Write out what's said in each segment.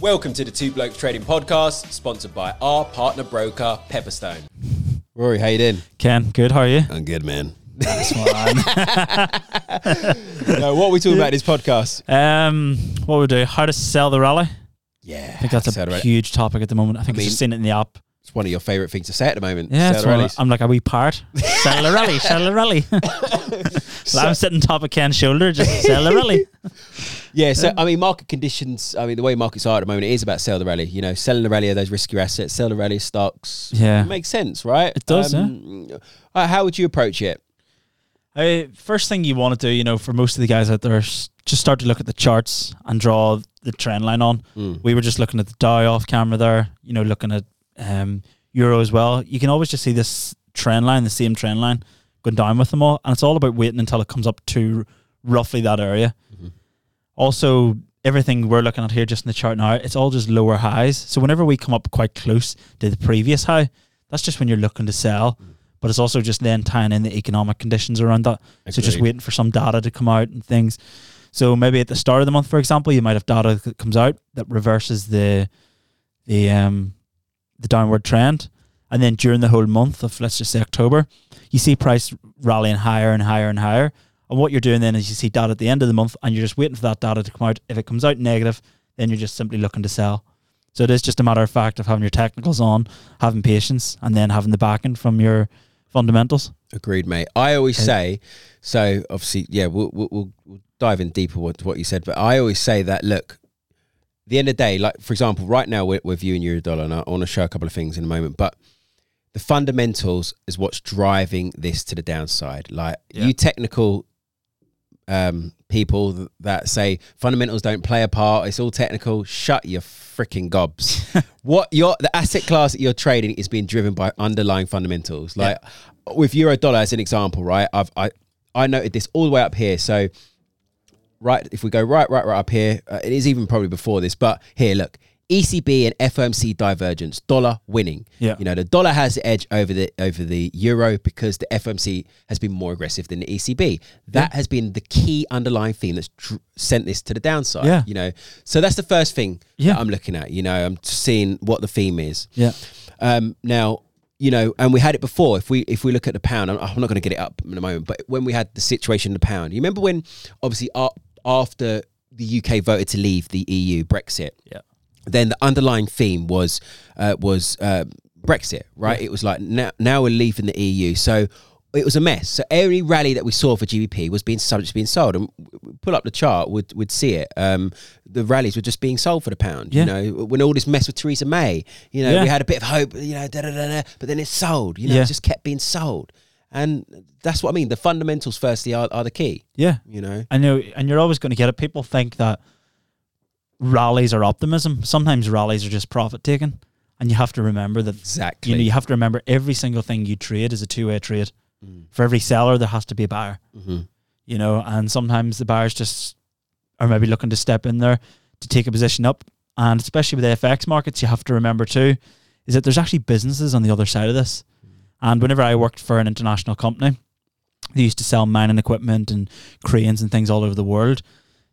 Welcome to the Two Blokes Trading Podcast, sponsored by our partner broker, Pepperstone. Rory, how you doing? Ken, good. How are you? I'm good, man. Nice one. No, what are we talking about in this podcast? um, what we do? How to sell the rally? Yeah, I think that's a Sell the rally. huge topic at the moment. I think I I've just mean- seen it in the app. It's one of your favourite things to say at the moment. Yeah, Sell that's the rallies. I'm like a wee part. sell the rally, sell the rally. so I'm sitting on top of Ken's shoulder, just sell the rally. Yeah, so I mean, market conditions. I mean, the way markets are at the moment, it is about sell the rally. You know, selling the rally of those riskier assets, sell the rally of stocks. Yeah. it makes sense, right? It does, yeah. Uh, how would you approach it? I, first thing you want to do, you know, for most of the guys out there, just start to look at the charts and draw the trend line on. Mm. We were just looking at the Dow off camera there, you know, looking at um, Euro as well. You can always just see this trend line, the same trend line, going down with them all. And it's all about waiting until it comes up to roughly that area. Also, everything we're looking at here just in the chart now, it's all just lower highs. So whenever we come up quite close to the previous high, that's just when you're looking to sell. But it's also just then tying in the economic conditions around that. So just waiting for some data to come out and things. So maybe at the start of the month, for example, you might have data that comes out that reverses the the um the downward trend, and then during the whole month of let's just say October, you see price rallying higher and higher and higher. And what you're doing then is you see data at the end of the month, and you're just waiting for that data to come out. If it comes out negative, then you're just simply looking to sell. So it is just a matter of fact of having your technicals on, having patience, and then having the backing from your fundamentals. Agreed, mate. I always Okay. say so. Obviously, yeah, we'll, we'll, we'll, we'll dive in deeper with what you said, but I always say that look, the end of the day, like for example, right now we're, we're viewing euro dollar, and I want to show a couple of things in a moment, but the fundamentals is what's driving this to the downside. Like Yeah. you technical um, people that say fundamentals don't play a part, it's all technical. Shut your freaking gobs. what your the asset class that you're trading is being driven by underlying fundamentals. Like with euro dollar as an example, right? I've I I noted this all the way up here. So right, if we go right, right, right up here, uh, it is even probably before this, but here, look. ECB and FOMC divergence, dollar winning. Yeah. You know, the dollar has the edge over the over the euro because the FOMC has been more aggressive than the ECB. That has been the key underlying theme that's dr- sent this to the downside. Yeah. You know, so that's the first thing Yeah. that I'm looking at. You know, I'm seeing what the theme is. Yeah. Um, now, you know, and we had it before. If we if we look at the pound, I'm, I'm not going to get it up in a moment, but when we had the situation in the pound, you remember when obviously after the UK voted to leave the EU, Brexit, Yeah. Then the underlying theme was uh, was uh, Brexit, right? It was like now now we're leaving the EU, so it was a mess. So every rally that we saw for GBP was being subject to being sold, and pull up the chart, would would see it. Um, the rallies were just being sold for the pound. Yeah. You know, when all this mess with Theresa May, you know, Yeah. we had a bit of hope, you know, da da da da, but then it's sold. You know, Yeah. it just kept being sold, and that's what I mean. The fundamentals, firstly, are, are the key. Yeah. You know, I know, and you're always going to get it. People think that rallies are optimism. Sometimes rallies are just profit taking, and you have to remember that. exactly. You know, you have to remember every single thing you trade is a two way trade. Mm. For every seller, there has to be a buyer. hmm You know, and sometimes the buyers just are maybe looking to step in there to take a position up, and especially with the FX markets, you have to remember too is that there's actually businesses on the other side of this. And whenever I worked for an international company, they used to sell mining equipment and cranes and things all over the world.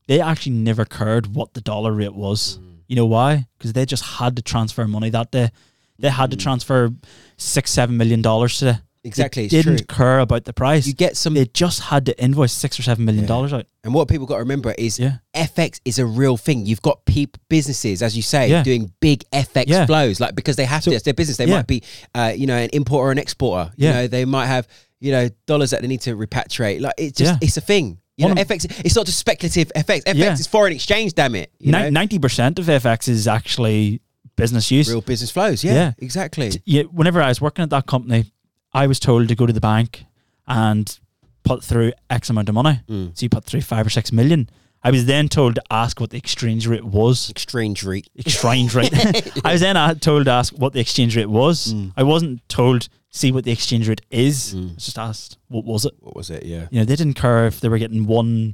They actually never cared what the dollar rate was. You know why? Because they just had to transfer money that day. They had to Mm. transfer six, seven million dollars today. Exactly, They didn't true. care about the price. You get some they just had to invoice six or seven million Yeah. dollars out. And what people got to remember is Yeah. FX is a real thing. You've got people, businesses, as you say, Yeah. doing big FX Yeah. flows, like because they have So- to. It's their business. They yeah. might be, uh, you know, an importer or an exporter. You Yeah. know, they might have, you know, dollars that they need to repatriate. Like it's just, Yeah. it's a thing. You know, FX. It's not just speculative FX. FX Yeah. is foreign exchange. Damn it. Ninety percent of FX is actually business use. real business flows. Yeah, Yeah. exactly. Yeah, whenever I was working at that company, I was told to go to the bank and put through X amount of money. Mm. So you put through five or six million. I was then told to ask what the exchange rate was. Exchange rate. Exchange rate. I was then told to ask what the exchange rate was. Mm. I wasn't told see what the exchange rate is. Mm. I was just asked what was it. What was it? Yeah. You know, they didn't care if they were getting one.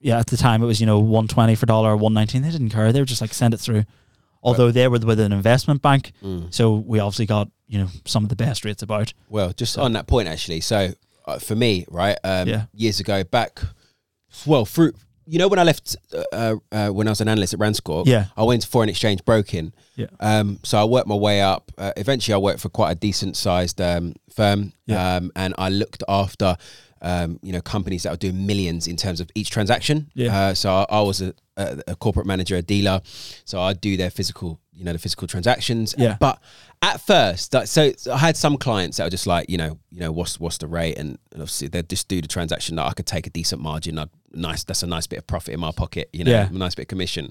Yeah, at the time it was you know one twenty for dollar or one nineteen. They didn't care. They were just like send it through. Although they were with an investment bank, Mm. so we obviously got you know some of the best rates about. Well, just on that point, actually. So uh, for me, right, um, Yeah. years ago, back, well, through you know when I left uh, uh, when I was an analyst at RANsquawk, Yeah. I went to foreign exchange broking. Yeah. Um, so I worked my way up. Uh, eventually, I worked for quite a decent sized um, firm, Yeah. um, and I looked after. Um, you know, companies that are doing millions in terms of each transaction. Yeah. Uh, so I, I was a, a, a corporate manager, a dealer. So I do their physical, you know, the physical transactions. Yeah. But at first, so I had some clients that were just like, you know, you know, what's what's the rate, and, and obviously they'd just do the transaction that I could take a decent margin. I'd, nice, that's a nice bit of profit in my pocket, you know, Yeah. a nice bit of commission.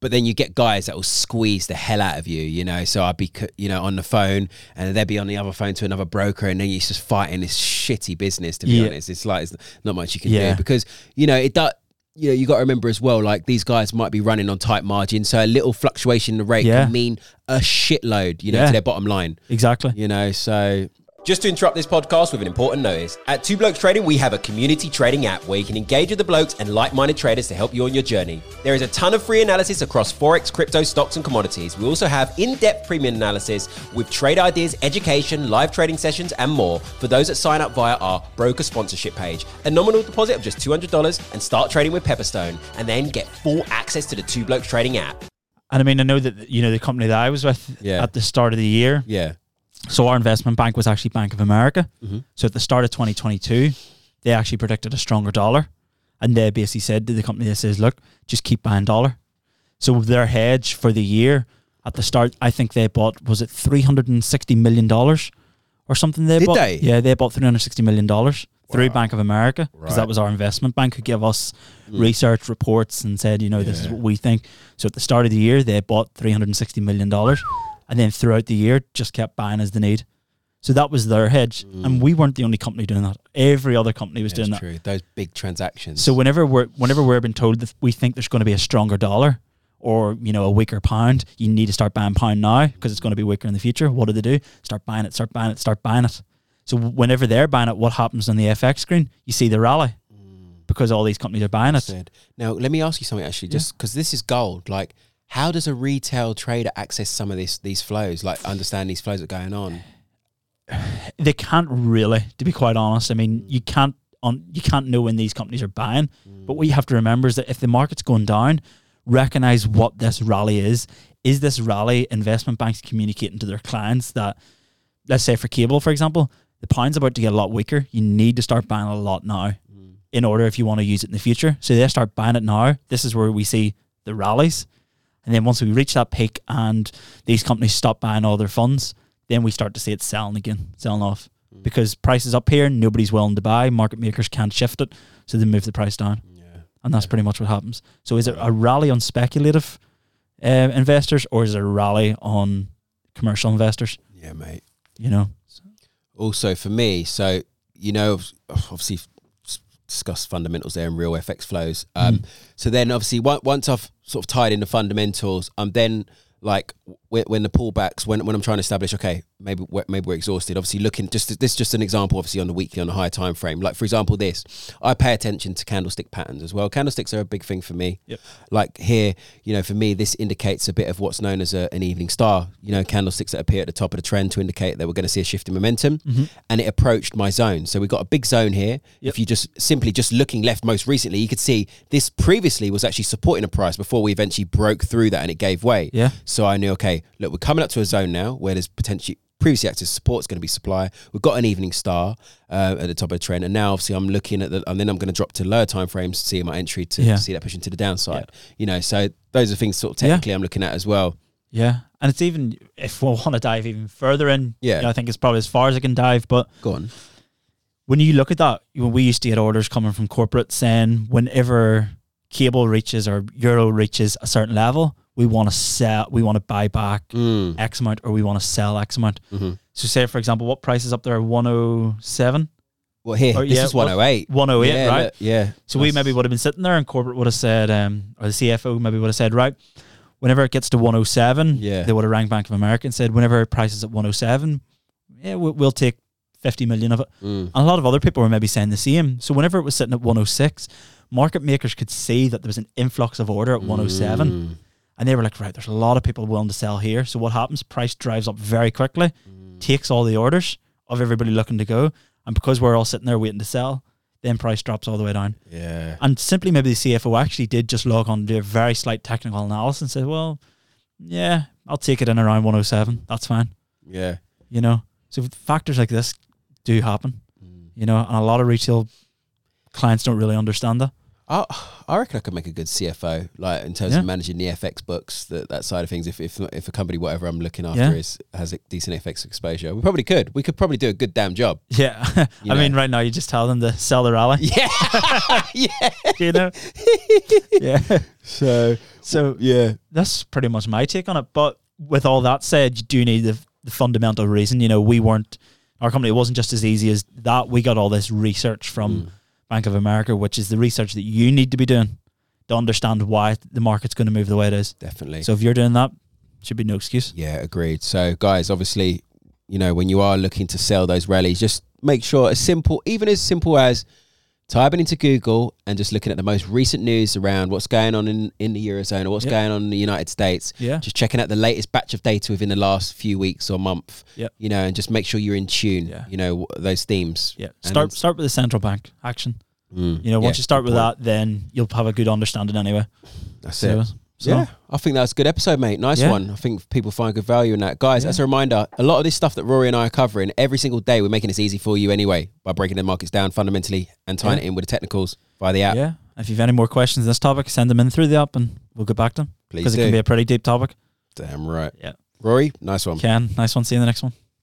But then you get guys that will squeeze the hell out of you, you know. So I'd be, you know, on the phone, and they'd be on the other phone to another broker, and then you're just fighting this shitty business. To be Yeah. honest, it's like it's not much you can Yeah. do because you know it does. You know, you got to remember as well, like these guys might be running on tight margins, so a little fluctuation in the rate Yeah. can mean a shitload, you know, Yeah. to their bottom line. Exactly. You know, so just to interrupt this podcast with an important notice. At Two Blokes Trading, we have a community trading app where you can engage with the blokes and like-minded traders to help you on your journey. There is a ton of free analysis across forex, crypto, stocks, and commodities. We also have in-depth premium analysis with trade ideas, education, live trading sessions, and more for those that sign up via our broker sponsorship page. A nominal deposit of just $200 and start trading with Pepperstone, and then get full access to the Two Blokes Trading app. And I mean, I know that you know the company that I was with Yeah. at the start of the year. Yeah. So our investment bank was actually Bank of America. Mm-hmm. So at the start of 2022, they actually predicted a stronger dollar, and they basically said to the company that says, "Look, just keep buying dollar." So their hedge for the year at the start, I think they bought was it 360 million dollars or something. They Did bought. they? Yeah, they bought 360 million dollars through Bank of America because Right. Mm. that was our investment bank who gave us research reports and said, you know, this is what we think. So at the start of the year, they bought 360 million dollars, and then throughout the year, just kept buying as the need. So that was their hedge, and mm. we weren't the only company doing that. Every other company was doing That's that. true. Those big transactions. So whenever we're whenever we're being told that we think there's going to be a stronger dollar or you know a weaker pound, you need to start buying pound now because it's going to be weaker in the future. What do they do? Start buying it, start buying it, start buying it. So whenever they're buying it, what happens on the FX screen? You see the rally mm. because all these companies are buying it. Now, let me ask you something actually, just because this is gold. Like, how does a retail trader access some of this these flows? Like, understand these flows that are going on? they can't really, to be quite honest. I mean, you can't on you can't know when these companies are buying. Mm. But what you have to remember is that if the market's going down, recognize what this rally is. Is this rally investment banks communicating to their clients that, let's say for cable, for example, the pound's about to get a lot weaker. You need to start buying a lot now mm. in order if you want to use it in the future. So they start buying it now. This is where we see the rallies. And then once we reach that peak and these companies stop buying all their funds, then we start to see it selling again, selling off. Because prices up here, nobody's willing to buy. Market makers can't shift it, so they move the price down, Yeah. and that's pretty much what happens. So, is it a rally on speculative uh, investors, or is it a rally on commercial investors? Yeah, mate. You know, Also, for me, so you know, obviously s- discussed fundamentals there and real FX flows. Um, Mm. So then, obviously, on- once I've sort of tied in the fundamentals, I'm then like when, when the pullbacks, when when I'm trying to establish, okay, maybe we're, maybe we're exhausted. Obviously, looking just this is just an example, obviously on the weekly on a higher time frame. Like for example, this I pay attention to candlestick patterns as well. Candlesticks are a big thing for me. Yep. Like here, you know, for me, this indicates a bit of what's known as a, an evening star. You know, candlesticks that appear at the top of the trend to indicate that we're going to see a shift in momentum, mm-hmm. and it approached my zone. So we got a big zone here. If you just simply just looking left, most recently, you could see this previously was actually supporting a price before we eventually broke through that and it gave way. Yeah. So I knew, okay, look, we're coming up to a zone now where there's potentially previously active support is going to be supply. We've got an evening star uh, at the top of the trend, and now obviously I'm looking at the, and then I'm going to drop to lower time frames to see my entry to Yeah. see that pushing to the downside. You know, so those are things sort of technically I'm looking at as well. yeah. And it's even if we'll want to dive even further in, Yeah. you know, I think it's probably as far as I can dive. But Go on. when you look at that, when we used to get orders coming from corporate saying whenever cable reaches or euro reaches a certain level, we want to sell, we want to buy back Mm. X amount or we want to sell X amount. Mhm. So, say for example, what price is up there? 107, Well, here, Oh, this yeah, is 108. 108, yeah, right? yeah. So, we maybe would have been sitting there and corporate would have said, um, or the CFO maybe would have said, right, whenever it gets to 107, Yeah. they would have rang Bank of America and said, whenever price is at 107, yeah, we'll, we'll take 50 million of it. Mm. And a lot of other people were maybe saying the same. So whenever it was sitting at 106, market makers could see that there was an influx of order at 107. Mm. And they were like, right, there's a lot of people willing to sell here. So what happens? Price drives up very quickly, takes all the orders of everybody looking to go. And because we're all sitting there waiting to sell, then price drops all the way down. Yeah. And simply maybe the CFO actually did just log on and do a very slight technical analysis and say, well, yeah, I'll take it in around 107. That's fine. Yeah. You know, so factors like this do happen, Mm. you know, and a lot of retail clients don't really understand that. I, I reckon I could make a good CFO, like in terms Yeah. of managing the FX books, that, that side of things. If, if if a company, whatever I'm looking after, Yeah. is has a decent FX exposure, we probably could. We could probably do a good damn job. Yeah. I mean, right now you just tell them to sell the rally, Yeah, yeah. you know? yeah. So So yeah, that's pretty much my take on it. But with all that said, you do need the, the fundamental reason. You know, we weren't, our company It wasn't just as easy as that. We got all this research from Mm. Bank of America, which is the research that you need to be doing to understand why the market's going to move the way it is. definitely. So if you're doing that, should be no excuse. Yeah, agreed. So, guys, obviously, you know, when you are looking to sell those rallies, just make sure as simple, even as simple as typing into Google and just looking at the most recent news around what's going on in, in the Eurozone or what's Yep. going on in the United States. Yeah. Just checking out the latest batch of data within the last few weeks or month. Yep. You know, and just make sure you're in tune, Yeah. you know, those themes. Yeah. Start start with the central bank action. Mm, You know, once yeah, you start with point. that, then you'll have a good understanding anyway. That's So, it. So yeah, I think that's a good episode, mate. Nice Yeah. one. I think people find good value in that. Guys, Yeah. as a reminder, a lot of this stuff that Rory and I are covering every single day, we're making this easy for you anyway by breaking the markets down fundamentally and tying Yeah. it in with the technicals via the app. Yeah. If you've any more questions on this topic, send them in through the app and we'll get back to them. Please Because it can be a pretty deep topic. Damn right. Yeah. Rory, nice one. Ken, nice one. See you in the next one.